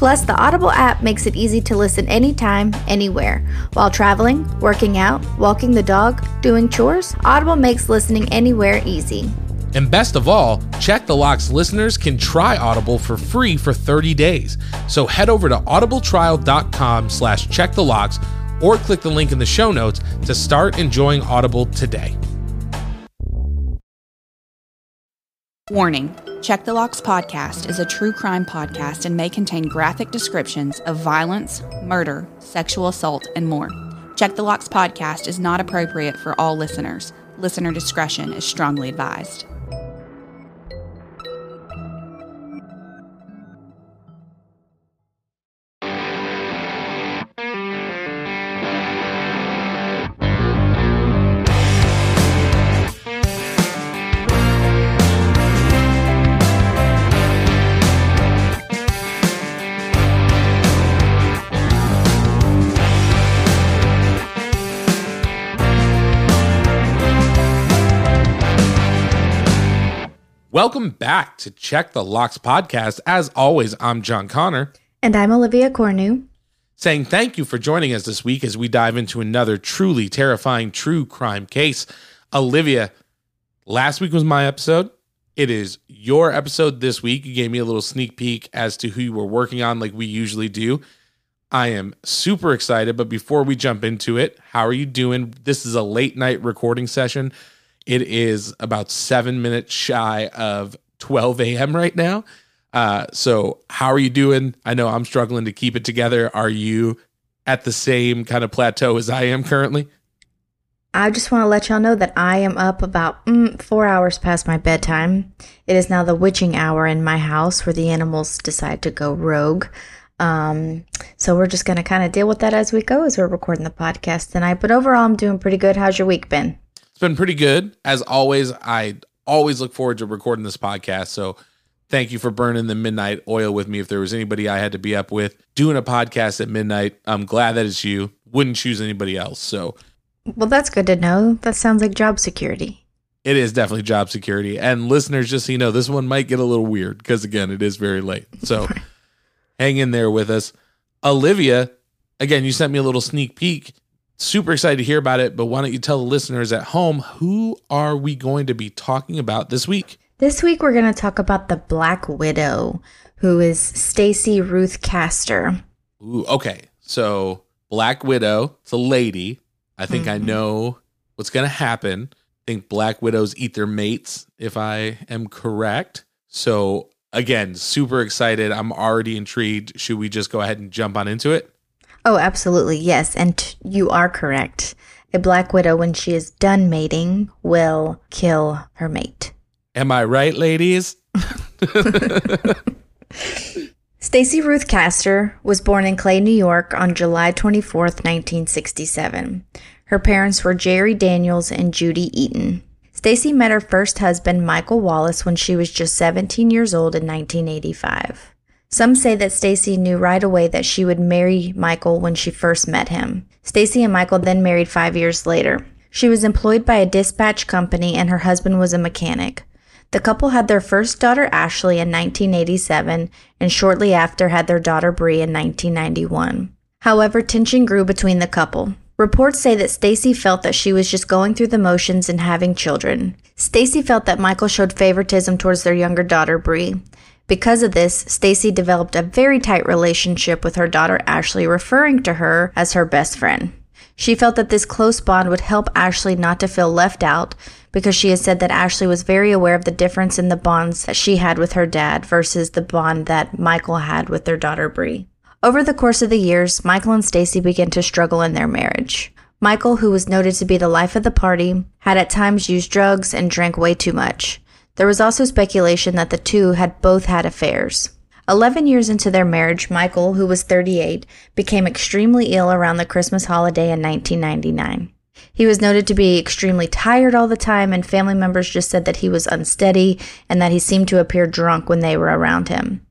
Plus, the Audible app makes it easy to listen anytime, anywhere. While traveling, working out, walking the dog, doing chores, Audible makes listening anywhere easy. And best of all, Check the Locks listeners can try Audible for free for 30 days. So head over to audibletrial.com slash check the locks or click the link in the show notes to start enjoying Audible today. Warning Check the Locks podcast is a true crime podcast and may contain graphic descriptions of violence, murder, sexual assault, and more. Check the Locks podcast is not appropriate for all listeners. Listener discretion is strongly advised. Welcome back to Check the Locks podcast. As always, I'm John Conner. And I'm Olivia Cornu. Saying thank you for joining us this week as we dive into another truly terrifying true crime case. Olivia, last week was my episode. It is your episode this week. You gave me a little sneak peek as to who you were working on, like we usually do. I am super excited, but before we jump into it, how are you doing? This is a late night recording session. It is about seven minutes shy of 12 a.m. right now. Uh, so, how are you doing? I know I'm struggling to keep it together. Are you at the same kind of plateau as I am currently? I just want to let y'all know that I am up about mm, four hours past my bedtime. It is now the witching hour in my house where the animals decide to go rogue. Um, so we're just going to kind of deal with that as we go as we're recording the podcast tonight. But overall, I'm doing pretty good. How's your week been? It's been pretty good. As always, I always look forward to recording this podcast. So thank you for burning the midnight oil with me. If there was anybody I had to be up with doing a podcast at midnight, I'm glad that it's you. Wouldn't choose anybody else. So well, that's good to know. That sounds like job security. It is definitely job security. And listeners, just so you know, this one might get a little weird because again, it is very late. So hang in there with us. Olivia, again, you sent me a little sneak peek super excited to hear about it, but why don't you tell the listeners at home who are we going to be talking about this week? This week we're going to talk about the Black Widow, who is Stacey Ruth Castor. Ooh, okay. So Black Widow, it's a lady. I think mm-hmm. I know what's going to happen. I think Black Widows eat their mates, if I am correct. So again, super excited. I'm already intrigued. Should we just go ahead and jump on into it? Oh, absolutely. Yes. And t- you are correct. A black widow, when she is done mating, will kill her mate. Am I right, ladies? Stacey Ruth Castor was born in Clay, New York on July 24th, 1967. Her parents were Jerry Daniels and Judy Eaton. Stacey met her first husband, Michael Wallace, when she was just 17 years old in 1985. Some say that Stacey knew right away that she would marry Michael when she first met him. Stacey and Michael then married 5 years later. She was employed by a dispatch company and her husband was a mechanic. The couple had their first daughter Ashley in 1987 and shortly after had their daughter Bree in 1991. However, tension grew between the couple. Reports say that Stacey felt that she was just going through the motions and having children. Stacey felt that Michael showed favoritism towards their younger daughter Bree. Because of this, Stacey developed a very tight relationship with her daughter Ashley, referring to her as her best friend. She felt that this close bond would help Ashley not to feel left out because she has said that Ashley was very aware of the difference in the bonds that she had with her dad versus the bond that Michael had with their daughter Bree. Over the course of the years, Michael and Stacey began to struggle in their marriage. Michael, who was noted to be the life of the party, had at times used drugs and drank way too much. There was also speculation that the two had both had affairs. Eleven years into their marriage, Michael, who was 38, became extremely ill around the Christmas holiday in 1999. He was noted to be extremely tired all the time, and family members just said that he was unsteady and that he seemed to appear drunk when they were around him.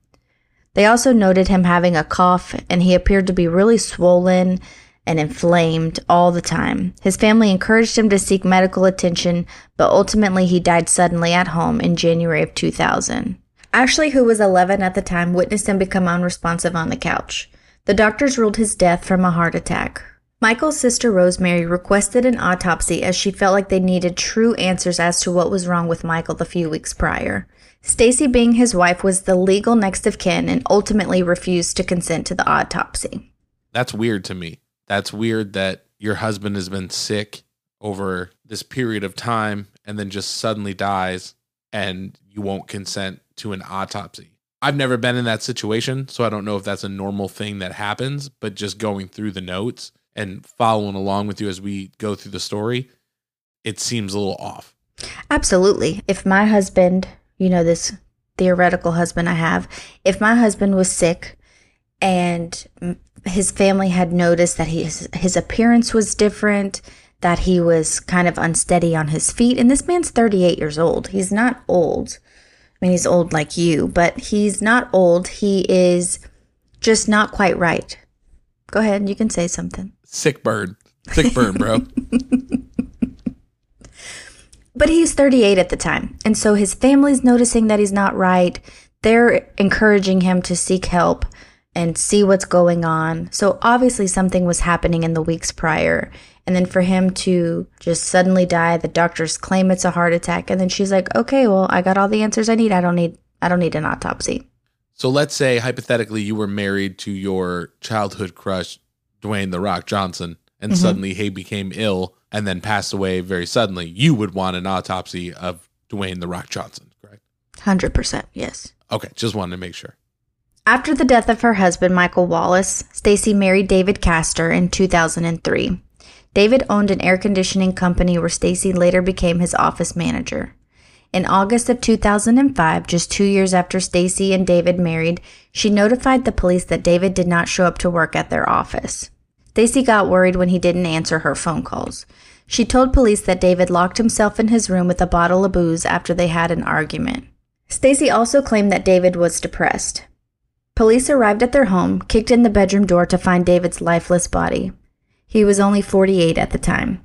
They also noted him having a cough, and he appeared to be really swollen and inflamed all the time. His family encouraged him to seek medical attention, but ultimately he died suddenly at home in January of 2000. Ashley, who was 11 at the time, witnessed him become unresponsive on the couch. The doctors ruled his death from a heart attack. Michael's sister Rosemary requested an autopsy as she felt like they needed true answers as to what was wrong with Michael the few weeks prior. Stacey, being his wife, was the legal next of kin and ultimately refused to consent to the autopsy. That's weird to me. That's weird that your husband has been sick over this period of time and then just suddenly dies and you won't consent to an autopsy. I've never been in that situation, so I don't know if that's a normal thing that happens, but just going through the notes and following along with you as we go through the story, it seems a little off. Absolutely. If my husband you know, this theoretical husband I have, if my husband was sick and his family had noticed that his, his appearance was different, that he was kind of unsteady on his feet, and this man's 38 years old. He's not old. I mean, he's old like you, but he's not old. He is just not quite right. Go ahead, you can say something. Sick bird. Sick bird, bro. But he's 38 at the time. And so his family's noticing that he's not right. They're encouraging him to seek help and see what's going on. So obviously something was happening in the weeks prior. And then for him to just suddenly die, the doctors claim it's a heart attack. And then she's like, okay, well, I got all the answers I need. I don't need, I don't need an autopsy. So let's say hypothetically you were married to your childhood crush, Dwayne The Rock Johnson, and mm-hmm. suddenly he became ill and then passed away very suddenly, you would want an autopsy of Dwayne the Rock Johnson, correct? 100%, yes. Okay, just wanted to make sure. After the death of her husband, Michael Wallace, Stacey married David Castor in 2003. David owned an air conditioning company where Stacey later became his office manager. In August of 2005, just 2 years after Stacey and David married, she notified the police that David did not show up to work at their office. Stacey got worried when he didn't answer her phone calls. She told police that David locked himself in his room with a bottle of booze after they had an argument. Stacey also claimed that David was depressed. Police arrived at their home, kicked in the bedroom door to find David's lifeless body. He was only 48 at the time.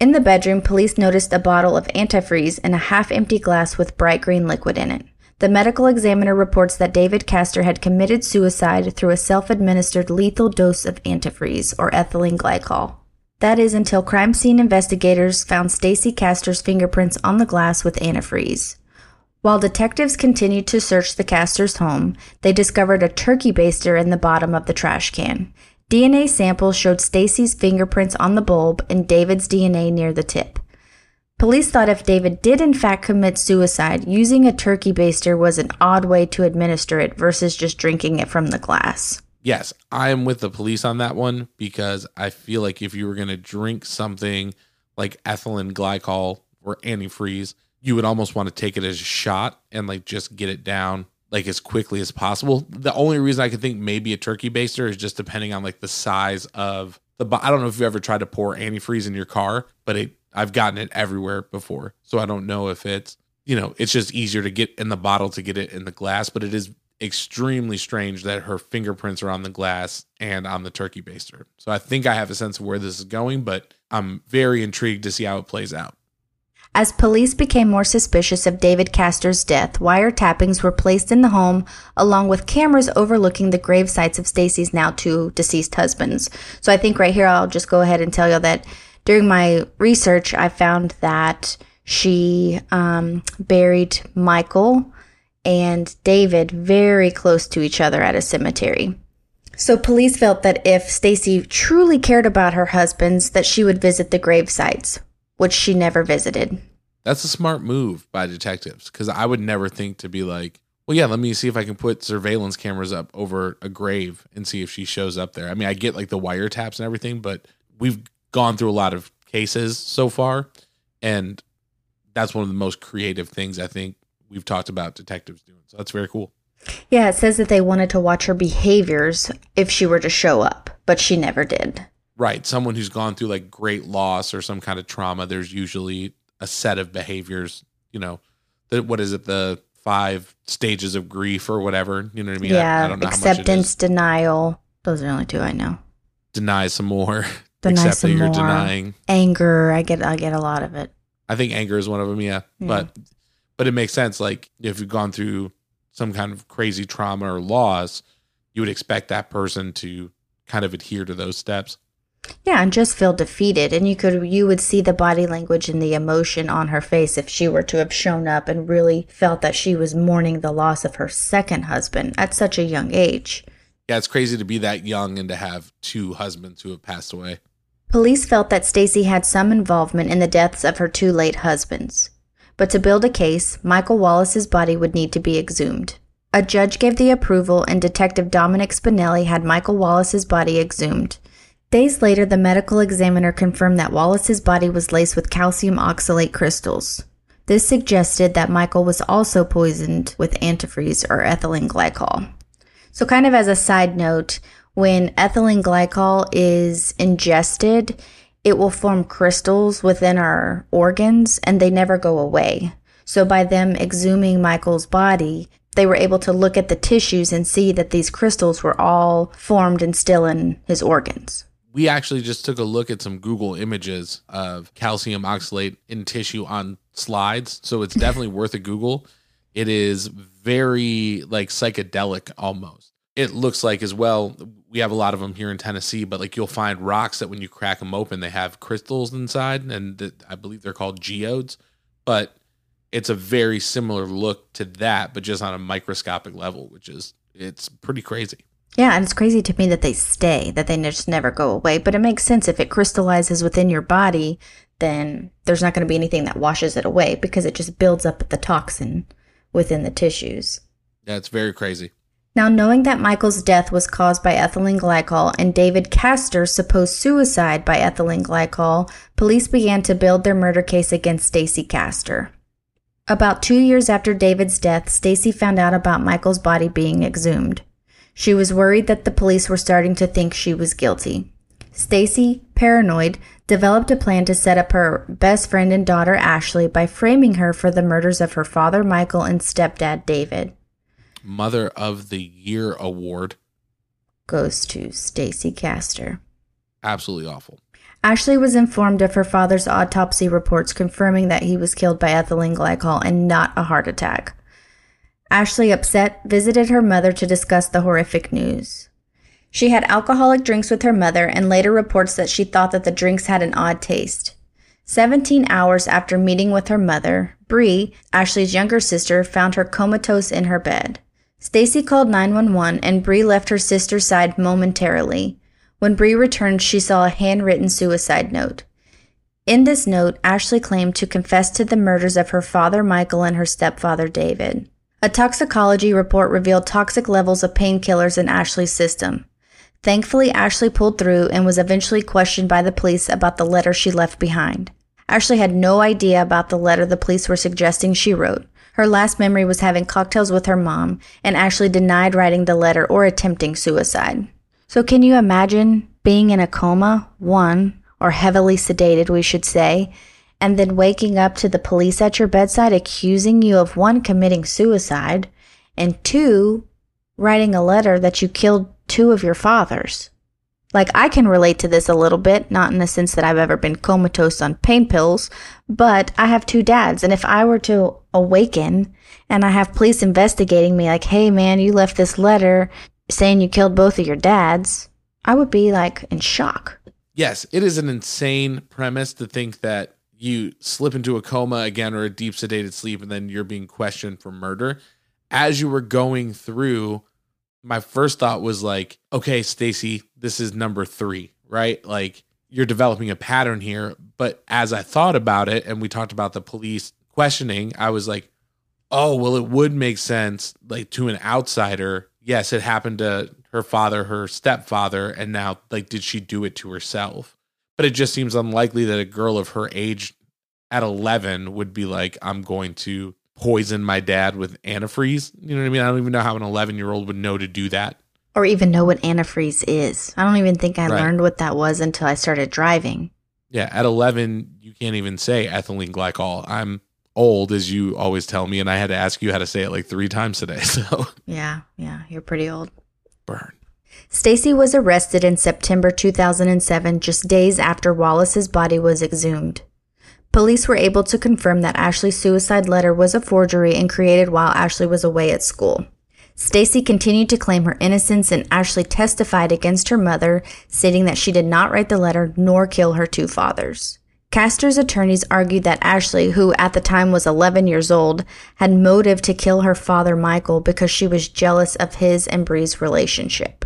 In the bedroom, police noticed a bottle of antifreeze and a half empty glass with bright green liquid in it. The medical examiner reports that David Castor had committed suicide through a self administered lethal dose of antifreeze or ethylene glycol. That is until crime scene investigators found Stacey Castor's fingerprints on the glass with antifreeze. While detectives continued to search the Castor's home, they discovered a turkey baster in the bottom of the trash can. DNA samples showed Stacey's fingerprints on the bulb and David's DNA near the tip. Police thought if David did in fact commit suicide, using a turkey baster was an odd way to administer it versus just drinking it from the glass. Yes, I am with the police on that one because I feel like if you were going to drink something like ethylene glycol or antifreeze, you would almost want to take it as a shot and like just get it down like as quickly as possible. The only reason I can think maybe a turkey baster is just depending on like the size of the. I don't know if you ever tried to pour antifreeze in your car, but it I've gotten it everywhere before. So I don't know if it's, you know, it's just easier to get in the bottle to get it in the glass, but it is extremely strange that her fingerprints are on the glass and on the turkey baster. So I think I have a sense of where this is going, but I'm very intrigued to see how it plays out. As police became more suspicious of David Castor's death, wiretappings were placed in the home along with cameras overlooking the grave sites of Stacey's now two deceased husbands. So I think right here I'll just go ahead and tell you that during my research I found that she um, buried Michael and David very close to each other at a cemetery. So police felt that if Stacey truly cared about her husbands, that she would visit the grave sites, which she never visited. That's a smart move by detectives because I would never think to be like, well, yeah, let me see if I can put surveillance cameras up over a grave and see if she shows up there. I mean, I get like the wiretaps and everything, but we've gone through a lot of cases so far, and that's one of the most creative things I think we've talked about detectives doing. So that's very cool. Yeah, it says that they wanted to watch her behaviors if she were to show up, but she never did. Right. Someone who's gone through like great loss or some kind of trauma, there's usually a set of behaviors, you know, the, what is it, the five stages of grief or whatever. You know what I mean? Yeah, I, I don't know acceptance, denial. Those are the only two I know. Deny some more. Deny Accept some that you're more. denying. Anger, I get I get a lot of it. I think anger is one of them, yeah. Yeah. But but it makes sense. Like if you've gone through some kind of crazy trauma or loss, you would expect that person to kind of adhere to those steps. Yeah, and just feel defeated and you could you would see the body language and the emotion on her face if she were to have shown up and really felt that she was mourning the loss of her second husband at such a young age. Yeah, it's crazy to be that young and to have two husbands who have passed away. Police felt that Stacey had some involvement in the deaths of her two late husbands. But to build a case, Michael Wallace's body would need to be exhumed. A judge gave the approval, and Detective Dominic Spinelli had Michael Wallace's body exhumed. Days later, the medical examiner confirmed that Wallace's body was laced with calcium oxalate crystals. This suggested that Michael was also poisoned with antifreeze or ethylene glycol. So, kind of as a side note, when ethylene glycol is ingested, it will form crystals within our organs and they never go away. So, by them exhuming Michael's body, they were able to look at the tissues and see that these crystals were all formed and still in his organs. We actually just took a look at some Google images of calcium oxalate in tissue on slides. So it's definitely worth a Google. It is very like psychedelic almost. It looks like as well, we have a lot of them here in Tennessee, but like you'll find rocks that when you crack them open, they have crystals inside, and th- I believe they're called geodes. But it's a very similar look to that, but just on a microscopic level, which is it's pretty crazy. Yeah, and it's crazy to me that they stay, that they just never go away. But it makes sense if it crystallizes within your body, then there's not going to be anything that washes it away because it just builds up the toxin within the tissues. Yeah, it's very crazy. Now, knowing that Michael's death was caused by ethylene glycol and David Castor's supposed suicide by ethylene glycol, police began to build their murder case against Stacey Castor. About two years after David's death, Stacey found out about Michael's body being exhumed. She was worried that the police were starting to think she was guilty. Stacey, paranoid, developed a plan to set up her best friend and daughter Ashley by framing her for the murders of her father Michael and stepdad David. Mother of the Year award. Goes to Stacey Castor. Absolutely awful. Ashley was informed of her father's autopsy reports confirming that he was killed by ethylene glycol and not a heart attack. Ashley, upset, visited her mother to discuss the horrific news. She had alcoholic drinks with her mother and later reports that she thought that the drinks had an odd taste. 17 hours after meeting with her mother, Bree, Ashley's younger sister, found her comatose in her bed. Stacy called 911 and Bree left her sister's side momentarily. When Bree returned, she saw a handwritten suicide note. In this note, Ashley claimed to confess to the murders of her father Michael and her stepfather David. A toxicology report revealed toxic levels of painkillers in Ashley's system. Thankfully, Ashley pulled through and was eventually questioned by the police about the letter she left behind. Ashley had no idea about the letter the police were suggesting she wrote. Her last memory was having cocktails with her mom, and Ashley denied writing the letter or attempting suicide. So, can you imagine being in a coma, one, or heavily sedated, we should say, and then waking up to the police at your bedside accusing you of one, committing suicide, and two, writing a letter that you killed two of your fathers? Like, I can relate to this a little bit, not in the sense that I've ever been comatose on pain pills, but I have two dads. And if I were to awaken and I have police investigating me, like, hey man, you left this letter saying you killed both of your dads, I would be like in shock. Yes, it is an insane premise to think that you slip into a coma again or a deep sedated sleep and then you're being questioned for murder. As you were going through, my first thought was like, okay, Stacey, this is number 3, right? Like you're developing a pattern here, but as I thought about it and we talked about the police questioning, I was like, oh, well it would make sense like to an outsider. Yes, it happened to her father, her stepfather, and now like did she do it to herself? But it just seems unlikely that a girl of her age at 11 would be like i'm going to poison my dad with antifreeze you know what i mean i don't even know how an 11 year old would know to do that Or even know what antifreeze is. I don't even think I Right. learned what that was until I started driving. yeah at 11 you can't even say ethylene glycol i'm old as you always tell me and i had to ask you how to say it like three times today so Yeah, yeah, you're pretty old. burn Stacey was arrested in September 2007, just days after Wallace's body was exhumed. Police were able to confirm that Ashley's suicide letter was a forgery and created while Ashley was away at school. Stacey continued to claim her innocence and Ashley testified against her mother, stating that she did not write the letter nor kill her two fathers. Castor's attorneys argued that Ashley, who at the time was 11 years old, had motive to kill her father Michael because she was jealous of his and Bree's relationship.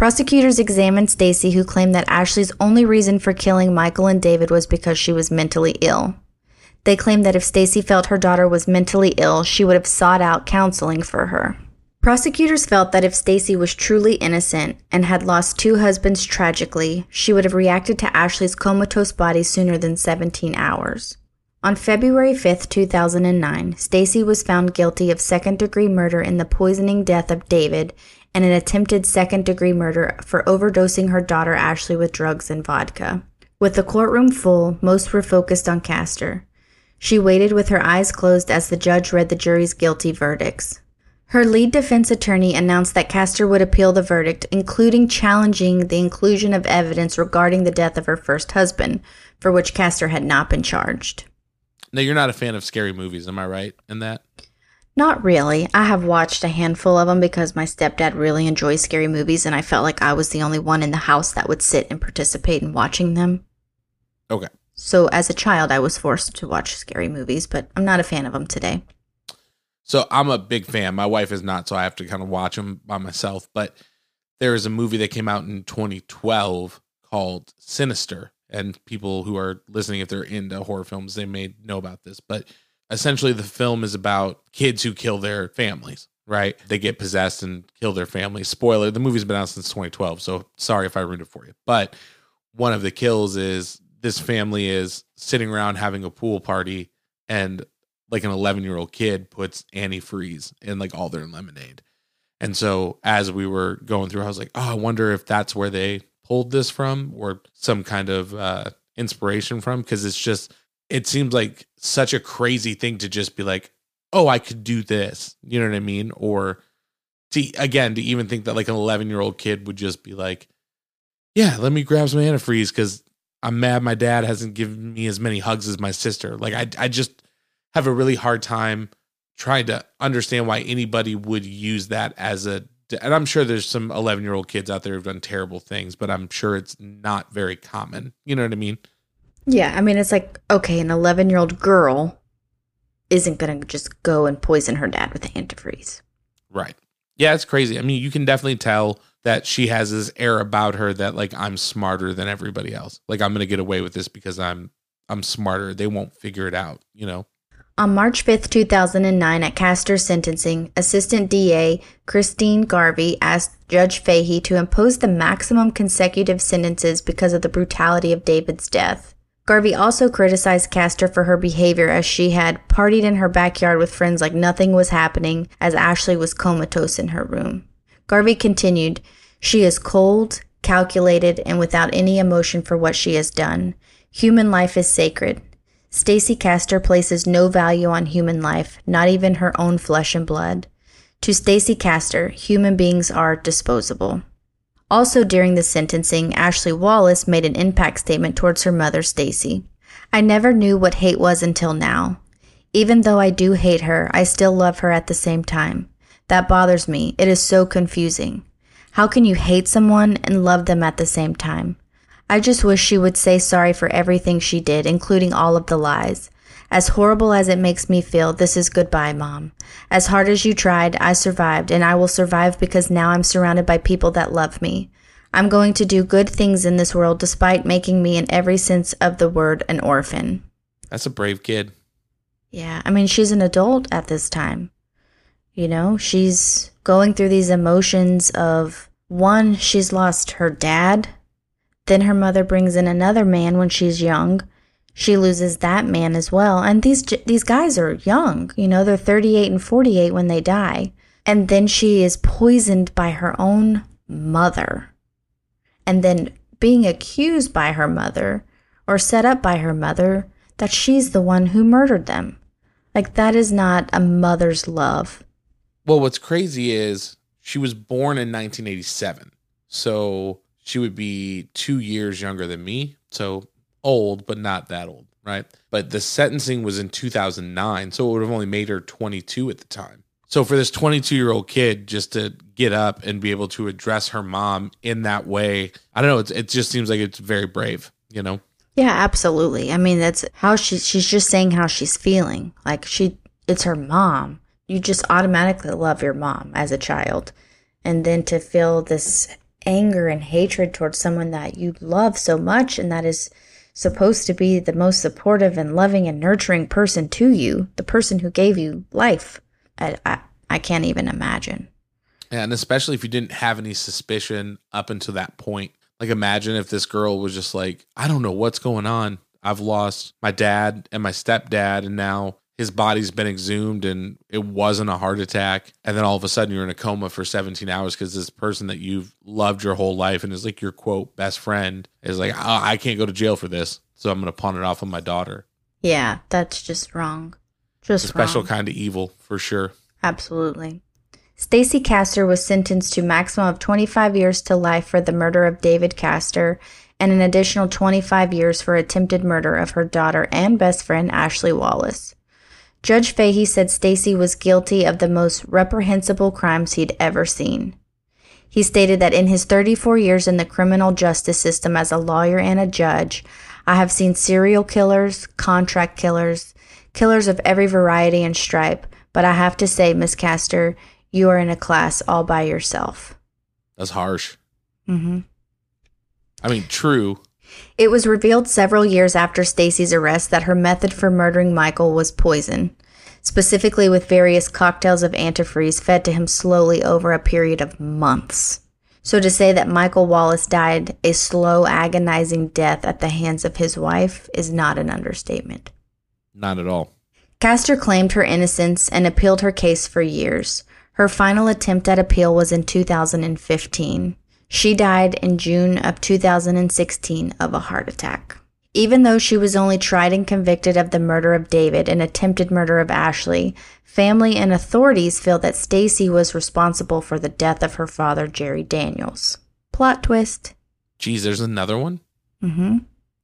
Prosecutors examined Stacey, who claimed that Ashley's only reason for killing Michael and David was because she was mentally ill. They claimed that if Stacey felt her daughter was mentally ill, she would have sought out counseling for her. Prosecutors felt that if Stacey was truly innocent and had lost two husbands tragically, she would have reacted to Ashley's comatose body sooner than 17 hours. On February 5, 2009, Stacey was found guilty of second-degree murder in the poisoning death of David and an attempted second-degree murder for overdosing her daughter Ashley with drugs and vodka. With the courtroom full, most were focused on Castor. She waited with her eyes closed as the judge read the jury's guilty verdicts. Her lead defense attorney announced that Castor would appeal the verdict, including challenging the inclusion of evidence regarding the death of her first husband, for which Castor had not been charged. now you're not a fan of scary movies am i right in that Not really. I have watched a handful of them because my stepdad really enjoys scary movies, and I felt like I was the only one in the house that would sit and participate in watching them. okay So, as a child, I was forced to watch scary movies, but I'm not a fan of them today. So I'm a big fan. My wife is not, so I have to kind of watch them by myself. But there is a movie that came out in 2012 called Sinister, and people who are listening, if they're into horror films, they may know about this. But essentially, the film is about kids who kill their families. Right? They get possessed and kill their family Spoiler: the movie's been out since 2012, so sorry if I ruined it for you. But one of the kills is this family is sitting around having a pool party and like an 11 year old kid puts antifreeze in like all their lemonade. And so as we were going through, I was like, oh, I wonder if that's where they pulled this from or some kind of uh, inspiration from. Cause it's just, it seems like such a crazy thing to just be like, oh, I could do this. You know what I mean? Or to, again, to even think that like an 11 year old kid would just be like, yeah, let me grab some antifreeze because I'm mad my dad hasn't given me as many hugs as my sister. Like, I, I just, have a really hard time trying to understand why anybody would use that as a and I'm sure there's some 11 year old kids out there who've done terrible things, but I'm sure it's not very common. You know what I mean? Yeah, I mean, it's like, okay, an 11 year old girl isn't going to just go and poison her dad with antifreeze. Right. Yeah, it's crazy. I mean, you can definitely tell that she has this air about her that like I'm smarter than everybody else. Like I'm going to get away with this because I'm I'm smarter. They won't figure it out, you know. On March 5th, 2009, at Castor's sentencing, Assistant DA Christine Garvey asked Judge Fahey to impose the maximum consecutive sentences because of the brutality of David's death. Garvey also criticized Castor for her behavior as she had partied in her backyard with friends like nothing was happening as Ashley was comatose in her room. Garvey continued, She is cold, calculated, and without any emotion for what she has done. Human life is sacred. Stacey Castor places no value on human life, not even her own flesh and blood. To Stacey Castor, human beings are disposable. Also during the sentencing, Ashley Wallace made an impact statement towards her mother, Stacey. I never knew what hate was until now. Even though I do hate her, I still love her at the same time. That bothers me. It is so confusing. How can you hate someone and love them at the same time? I just wish she would say sorry for everything she did, including all of the lies. As horrible as it makes me feel, this is goodbye, Mom. As hard as you tried, I survived, and I will survive because now I'm surrounded by people that love me. I'm going to do good things in this world despite making me, in every sense of the word, an orphan. That's a brave kid. Yeah, I mean, she's an adult at this time. You know, she's going through these emotions of one, she's lost her dad. Then her mother brings in another man when she's young. She loses that man as well. And these these guys are young. You know, they're 38 and 48 when they die. And then she is poisoned by her own mother. And then being accused by her mother or set up by her mother that she's the one who murdered them. Like that is not a mother's love. Well, what's crazy is she was born in 1987. So she would be two years younger than me. So old, but not that old, right? But the sentencing was in 2009. So it would have only made her 22 at the time. So for this 22 year old kid just to get up and be able to address her mom in that way, I don't know. it just seems like it's very brave, you know? Yeah, absolutely. I mean, that's how she, she's just saying how she's feeling. Like she, it's her mom you just automatically love your mom as a child. And then to feel this anger and hatred towards someone that you love so much and that is supposed to be the most supportive and loving and nurturing person to you, the person who gave you life. I, I, I can't even imagine. Yeah, And especially if you didn't have any suspicion up until that point. Like, imagine if this girl was just like, I don't know what's going on. I've lost my dad and my stepdad, and now his body's been exhumed and it wasn't a heart attack. And then all of a sudden you're in a coma for 17 hours because this person that you've loved your whole life and is like your quote best friend is like oh, i can't go to jail for this so i'm going to pawn it off on my daughter. Yeah that's just wrong. Just a special wrong. kind of evil for sure. Absolutely. Stacey Castor was sentenced to maximum of 25 years to life for the murder of David Castor and an additional 25 years for attempted murder of her daughter and best friend Ashley Wallace. Judge Fahey said Stacey was guilty of the most reprehensible crimes he'd ever seen. He stated that in his 34 years in the criminal justice system as a lawyer and a judge, I have seen serial killers, contract killers, killers of every variety and stripe, but I have to say, Miss Castor, you are in a class all by yourself. That's harsh. Mm-hmm. I mean, true, it was revealed several years after Stacey's arrest that her method for murdering Michael was poison, specifically with various cocktails of antifreeze fed to him slowly over a period of months. So to say that Michael Wallace died a slow, agonizing death at the hands of his wife is not an understatement. Not at all. Castor claimed her innocence and appealed her case for years. Her final attempt at appeal was in 2015. She died in June of 2016 of a heart attack. Even though she was only tried and convicted of the murder of David and attempted murder of Ashley, family and authorities feel that Stacey was responsible for the death of her father, Jerry Daniels. Plot twist. Geez, there's another one? Mm-hmm.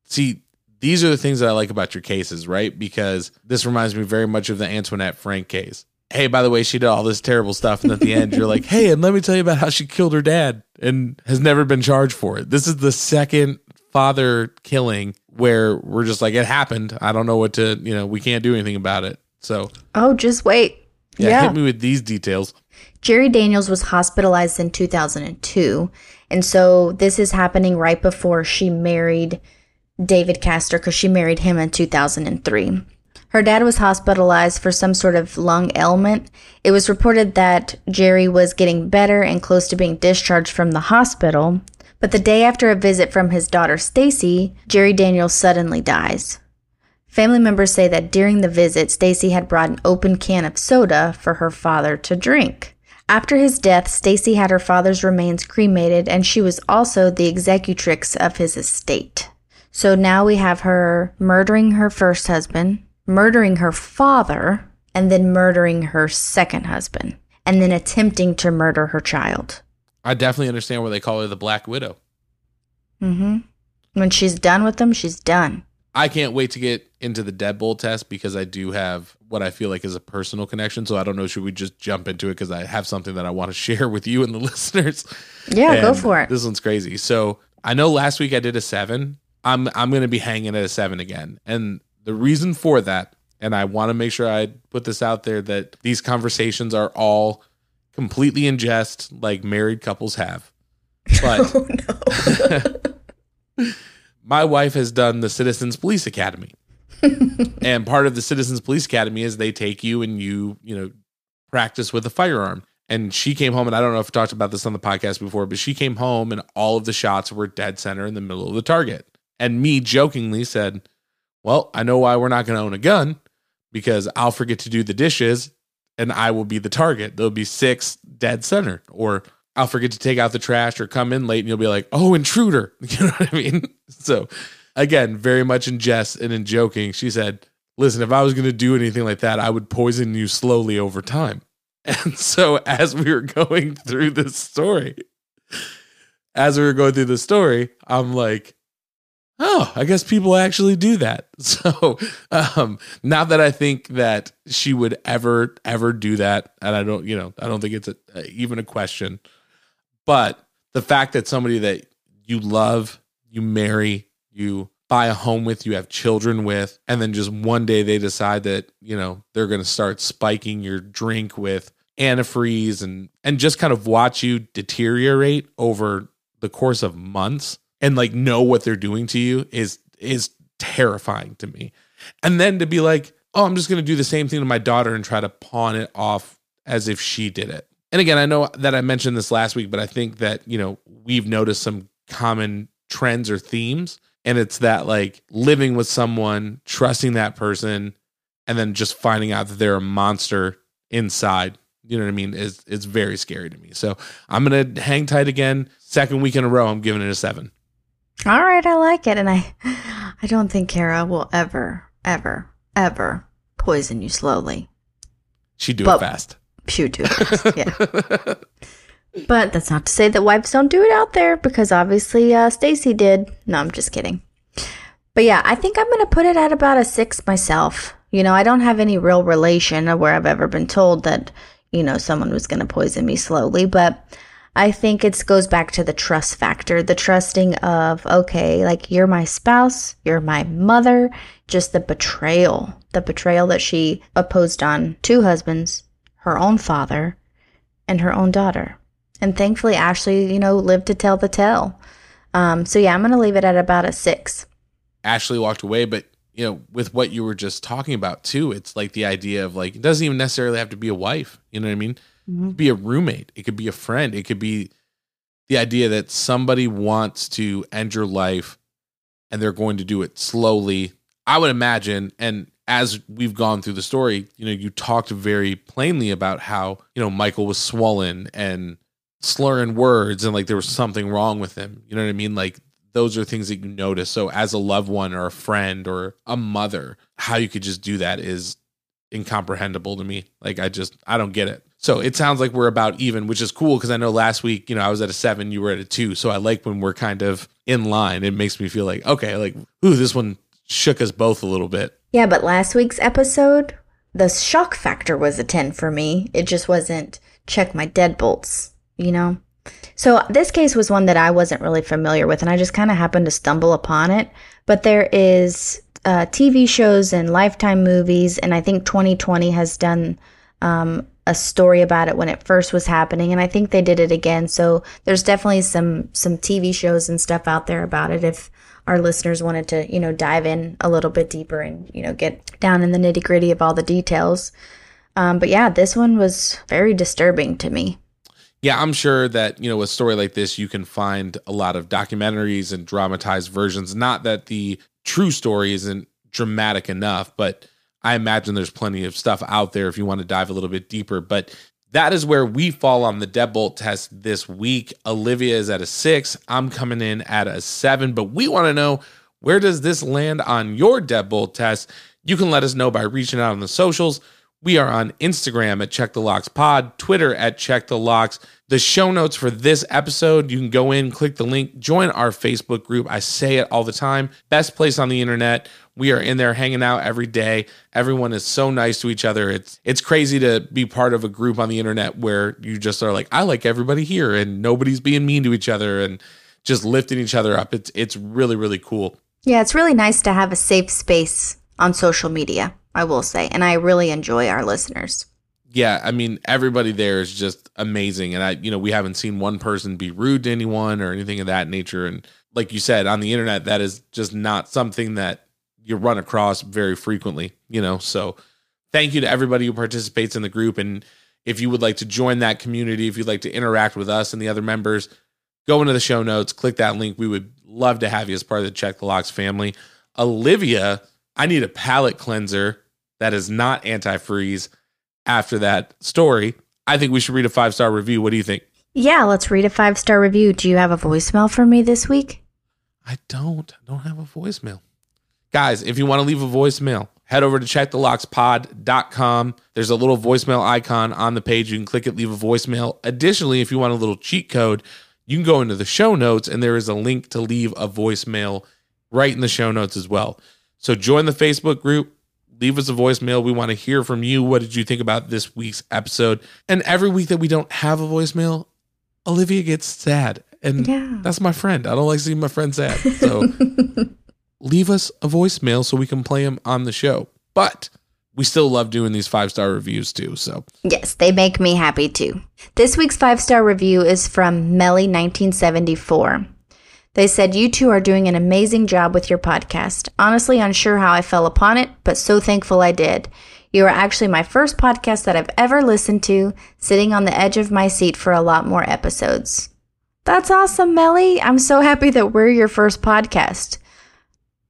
See, these are the things that I like about your cases, right? Because this reminds me very much of the Antoinette Frank case hey, by the way, she did all this terrible stuff. And at the end, you're like, hey, and let me tell you about how she killed her dad and has never been charged for it. This is the second father killing where we're just like, it happened. I don't know what to, you know, we can't do anything about it. So, oh, just wait. Yeah, yeah. hit me with these details. Jerry Daniels was hospitalized in 2002. And so this is happening right before she married David Castor because she married him in 2003. Her dad was hospitalized for some sort of lung ailment. It was reported that Jerry was getting better and close to being discharged from the hospital. But the day after a visit from his daughter Stacey, Jerry Daniels suddenly dies. Family members say that during the visit, Stacey had brought an open can of soda for her father to drink. After his death, Stacey had her father's remains cremated and she was also the executrix of his estate. So now we have her murdering her first husband, murdering her father, and then murdering her second husband, and then attempting to murder her child. I definitely understand why they call her the Black Widow. Mm-hmm. When she's done with them, she's done. I can't wait to get into the deadbolt test because I do have what I feel like is a personal connection. So I don't know, should we just jump into it because I have something that I want to share with you and the listeners? Yeah, go for it. This one's crazy. So I know last week I did a seven. I'm I'm gonna be hanging at a seven again. And the reason for that, and I want to make sure I put this out there that these conversations are all completely in jest, like married couples have. But Oh, my wife has done the Citizens Police Academy. and part of the Citizens Police Academy is they take you and you, you know, practice with a firearm. And she came home, and I don't know if I talked about this on the podcast before, but she came home and all of the shots were dead center in the middle of the target. And me jokingly said, Well, I know why we're not going to own a gun because I'll forget to do the dishes and I will be the target. There'll be six dead center. Or I'll forget to take out the trash or come in late and you'll be like, oh, intruder. You know what I mean? So, again, very much in jest and in joking, she said, listen, if I was going to do anything like that, I would poison you slowly over time. And so, as we were going through this story, as we were going through the story, I'm like, oh, I guess people actually do that. So, um, not that I think that she would ever, ever do that. And I don't, you know, I don't think it's a, even a question. But the fact that somebody that you love, you marry, you buy a home with, you have children with, and then just one day they decide that, you know, they're going to start spiking your drink with antifreeze and and just kind of watch you deteriorate over the course of months and like know what they're doing to you is is terrifying to me. And then to be like, "Oh, I'm just going to do the same thing to my daughter and try to pawn it off as if she did it." And again, I know that I mentioned this last week, but I think that, you know, we've noticed some common trends or themes and it's that like living with someone, trusting that person and then just finding out that they're a monster inside you know what I mean? Is it's very scary to me. So I'm gonna hang tight again. Second week in a row, I'm giving it a seven. All right, I like it, and I, I don't think Kara will ever, ever, ever poison you slowly. She do But- it fast. Shoot, do it. Fast. Yeah. But that's not to say that wives don't do it out there because obviously uh, Stacey did. No, I'm just kidding. But yeah, I think I'm going to put it at about a six myself. You know, I don't have any real relation of where I've ever been told that, you know, someone was going to poison me slowly. But I think it goes back to the trust factor, the trusting of, okay, like you're my spouse, you're my mother, just the betrayal, the betrayal that she opposed on two husbands, her own father, and her own daughter. And thankfully, Ashley, you know, lived to tell the tale. Um, so yeah, I'm going to leave it at about a six. Ashley walked away, but you know, with what you were just talking about too, it's like the idea of like it doesn't even necessarily have to be a wife. You know what I mean? Be a roommate. It could be a friend. It could be the idea that somebody wants to end your life and they're going to do it slowly. I would imagine, and as we've gone through the story, you know, you talked very plainly about how, you know, Michael was swollen and slurring words and like there was something wrong with him. You know what I mean? Like those are things that you notice. So as a loved one or a friend or a mother, how you could just do that is incomprehensible to me. Like I just I don't get it. So it sounds like we're about even, which is cool because I know last week, you know, I was at a seven, you were at a two. So I like when we're kind of in line. It makes me feel like, okay, like, ooh, this one shook us both a little bit. Yeah, but last week's episode, the shock factor was a 10 for me. It just wasn't check my deadbolts, you know? So this case was one that I wasn't really familiar with, and I just kind of happened to stumble upon it. But there is uh, TV shows and Lifetime movies, and I think 2020 has done um, a story about it when it first was happening, and I think they did it again. So there's definitely some some TV shows and stuff out there about it. If our listeners wanted to, you know, dive in a little bit deeper and you know get down in the nitty gritty of all the details. Um, but yeah, this one was very disturbing to me. Yeah, I'm sure that, you know, a story like this, you can find a lot of documentaries and dramatized versions. Not that the true story isn't dramatic enough, but I imagine there's plenty of stuff out there if you want to dive a little bit deeper. But that is where we fall on the deadbolt test this week. Olivia is at a six. I'm coming in at a seven, but we want to know where does this land on your deadbolt test? You can let us know by reaching out on the socials. We are on Instagram at Check the Locks Pod, Twitter at Check the Locks. The show notes for this episode, you can go in, click the link, join our Facebook group. I say it all the time. Best place on the internet. We are in there hanging out every day. Everyone is so nice to each other. It's it's crazy to be part of a group on the internet where you just are like, I like everybody here and nobody's being mean to each other and just lifting each other up. It's it's really, really cool. Yeah, it's really nice to have a safe space on social media, I will say. And I really enjoy our listeners. Yeah, I mean everybody there is just amazing and I you know, we haven't seen one person be rude to anyone or anything of that nature and like you said on the internet that is just not something that you run across very frequently, you know. So thank you to everybody who participates in the group and if you would like to join that community, if you'd like to interact with us and the other members, go into the show notes, click that link. We would love to have you as part of the Check the Locks family. Olivia, I need a palate cleanser that is not antifreeze after that story. I think we should read a five star review. What do you think? Yeah, let's read a five star review. Do you have a voicemail for me this week? I don't. I don't have a voicemail. Guys, if you want to leave a voicemail, head over to checkthelockspod.com. There's a little voicemail icon on the page. You can click it, leave a voicemail. Additionally, if you want a little cheat code, you can go into the show notes and there is a link to leave a voicemail right in the show notes as well. So join the Facebook group, leave us a voicemail. We want to hear from you. What did you think about this week's episode? And every week that we don't have a voicemail, Olivia gets sad. And Yeah. that's my friend. I don't like seeing my friend sad. So leave us a voicemail so we can play them on the show. But we still love doing these five star reviews too. So Yes, they make me happy too. This week's five star review is from Melly1974. They said, You two are doing an amazing job with your podcast. Honestly, unsure how I fell upon it, but so thankful I did. You are actually my first podcast that I've ever listened to, sitting on the edge of my seat for a lot more episodes. That's awesome, Melly. I'm so happy that we're your first podcast.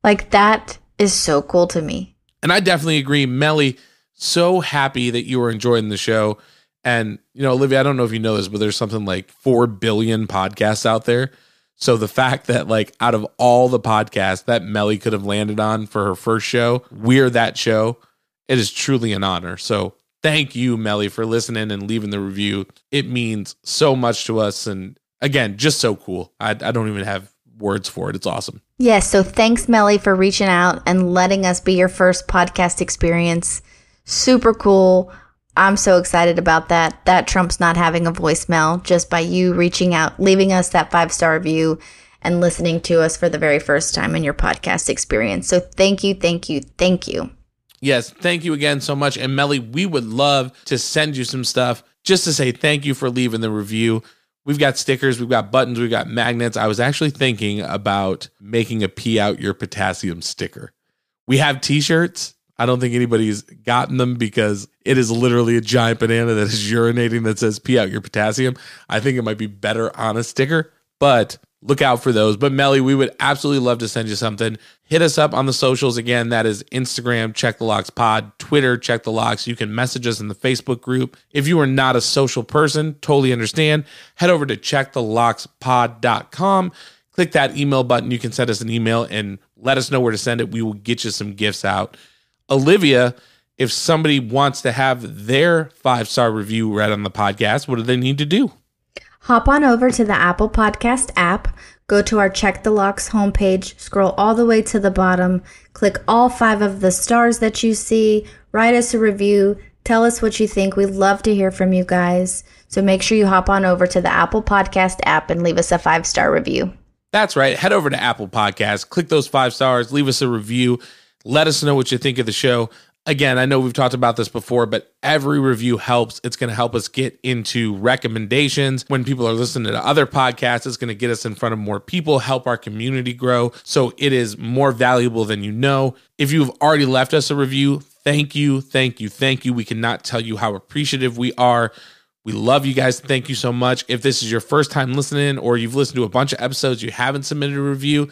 Like, that is so cool to me. and I definitely agree. Melly, so happy that you were enjoying the show. And, you know, Olivia, I don't know if you know this, but there's something like 4 billion podcasts out there. So the fact that, like, out of all the podcasts that Melly could have landed on for her first show, we're that show. It is truly an honor. So thank you, Melly, for listening and leaving the review. It means so much to us. And again, just so cool. I, I don't even have words for it. It's awesome. Yes, so thanks, Melly, for reaching out and letting us be your first podcast experience. Super cool. I'm so excited about that. That trumps not having a voicemail just by you reaching out, leaving us that five star review, and listening to us for the very first time in your podcast experience. So thank you, thank you, thank you. Yes, thank you again so much. And Melly, we would love to send you some stuff just to say thank you for leaving the review. We've got stickers, we've got buttons, we've got magnets. I was actually thinking about making a pee out your potassium sticker. We have t shirts. I don't think anybody's gotten them because it is literally a giant banana that is urinating that says pee out your potassium. I think it might be better on a sticker, but look out for those. But Melly, we would absolutely love to send you something. Hit us up on the socials again. That is Instagram, check the locks pod, Twitter, check the locks. You can message us in the Facebook group. If you are not a social person, totally understand. Head over to checkthelockspod.com. Click that email button. You can send us an email and let us know where to send it. We will get you some gifts out. Olivia, if somebody wants to have their five star review read on the podcast, what do they need to do? Hop on over to the Apple Podcast app, go to our Check the Locks homepage, scroll all the way to the bottom, click all five of the stars that you see, write us a review, tell us what you think. We'd love to hear from you guys. So make sure you hop on over to the Apple Podcast app and leave us a five star review. That's right. Head over to Apple Podcasts, click those five stars, leave us a review. Let us know what you think of the show. Again, I know we've talked about this before, but every review helps. It's going to help us get into recommendations. When people are listening to other podcasts, it's going to get us in front of more people, help our community grow. So it is more valuable than you know. If you've already left us a review, thank you, thank you, thank you. We cannot tell you how appreciative we are. We love you guys. Thank you so much. If this is your first time listening or you've listened to a bunch of episodes, you haven't submitted a review,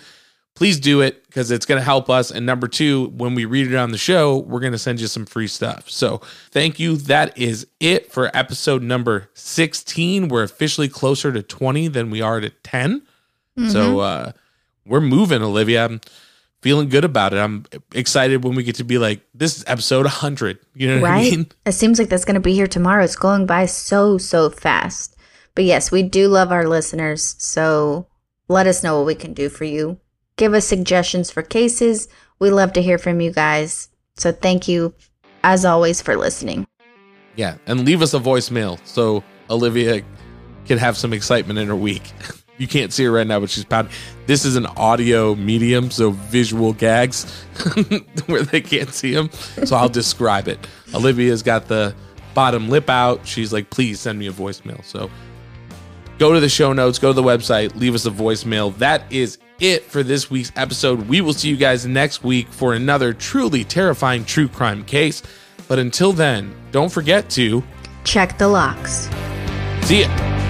please do it because it's going to help us. And number two, when we read it on the show, we're going to send you some free stuff. So thank you. That is it for episode number 16. We're officially closer to 20 than we are to 10. So uh, we're moving, Olivia. I'm feeling good about it. I'm excited when we get to be like, this is episode 100. You know what right? I mean? It seems like that's going to be here tomorrow. It's going by so, so fast. But yes, we do love our listeners. So let us know what we can do for you. Give us suggestions for cases. We love to hear from you guys. So thank you, as always, for listening. Yeah. And leave us a voicemail so Olivia can have some excitement in her week. You can't see her right now, but she's pounding. This is an audio medium, so visual gags where they can't see them. So I'll describe it. Olivia's got the bottom lip out. She's like, please send me a voicemail. So go to the show notes, go to the website, leave us a voicemail. That is it for this week's episode. We will see you guys next week for another truly terrifying true crime case. But until then, don't forget to Check the locks. see it.